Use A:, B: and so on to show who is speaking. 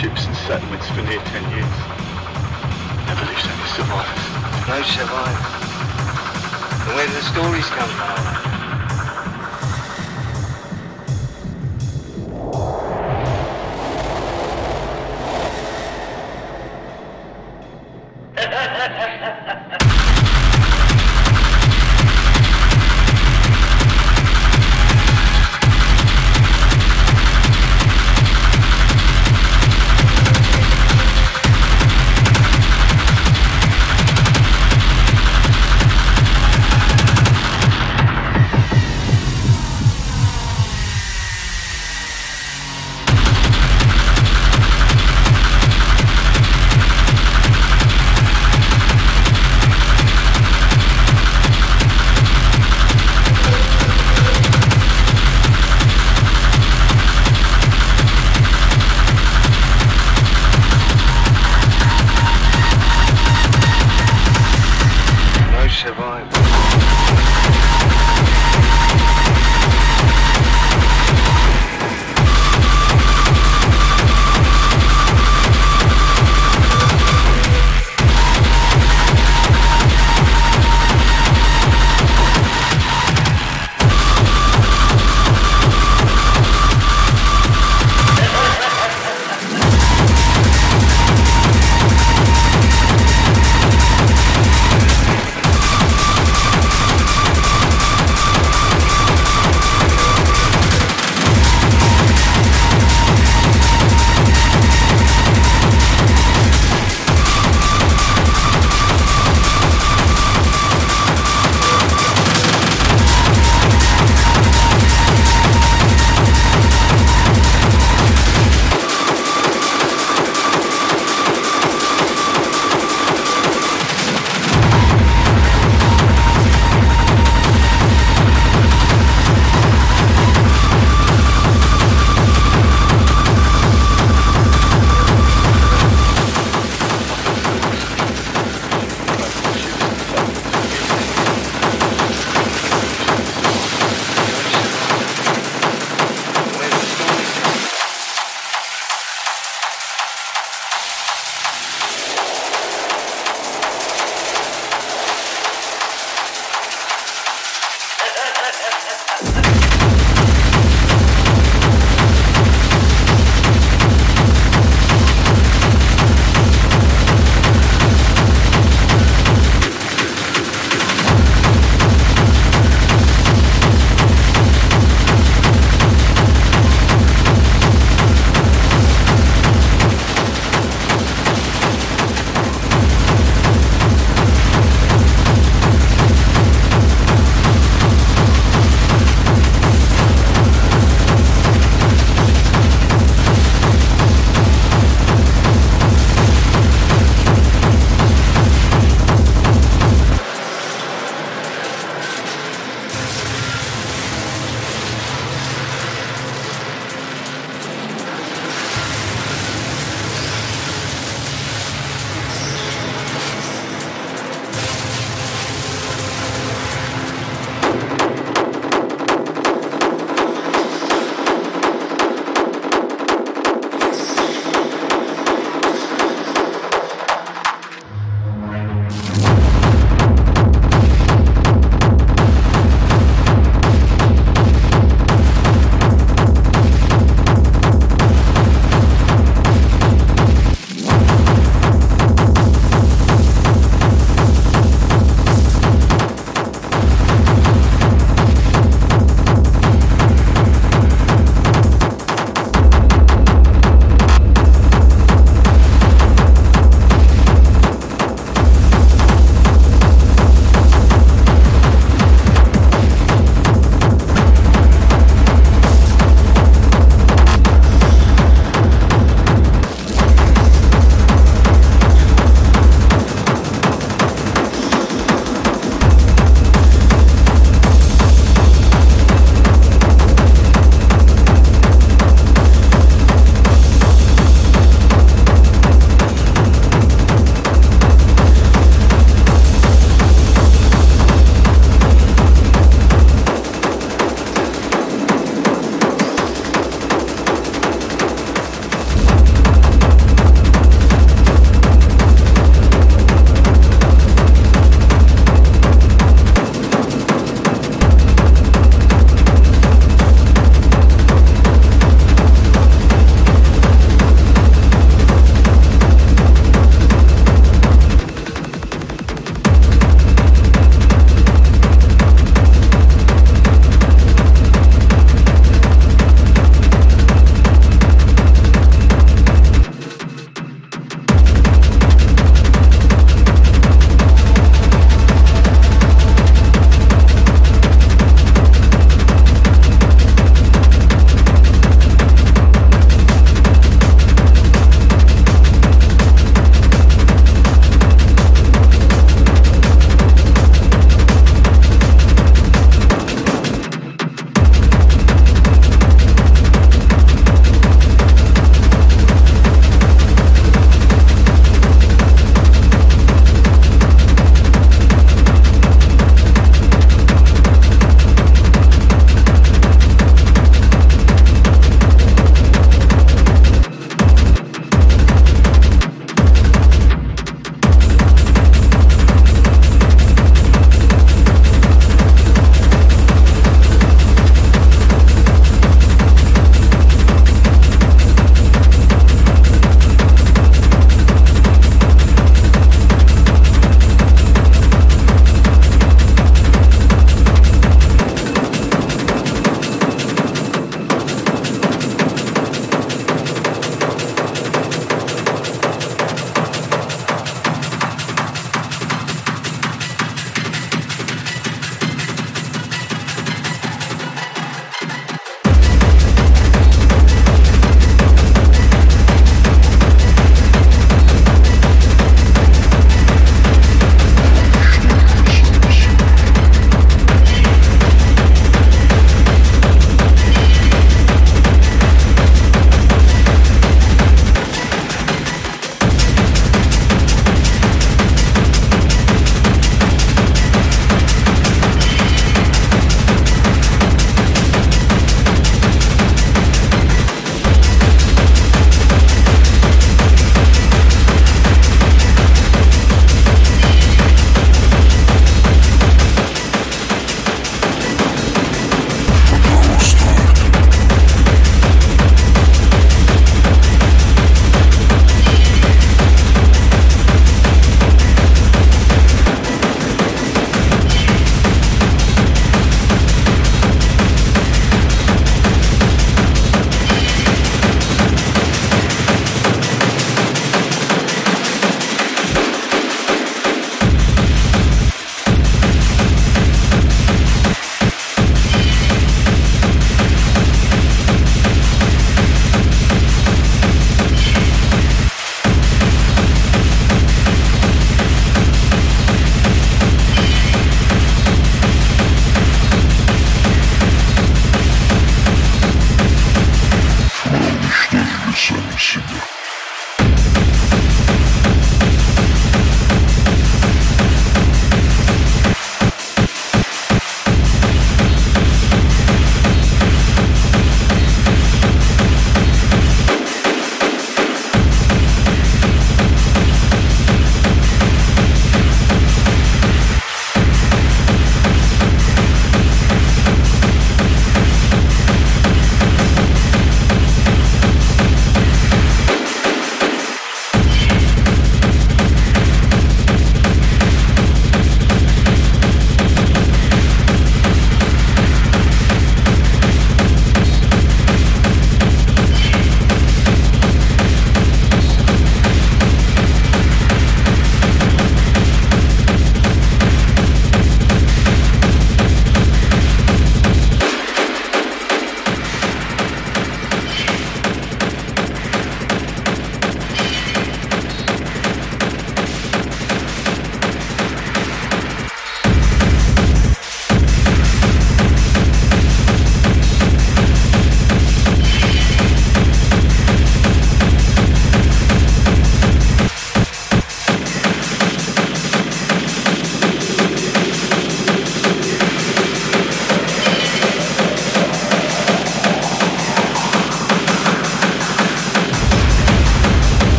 A: ships and settlements for near ten years. Never leaves any survivors.
B: No survivors. And where do the stories come from?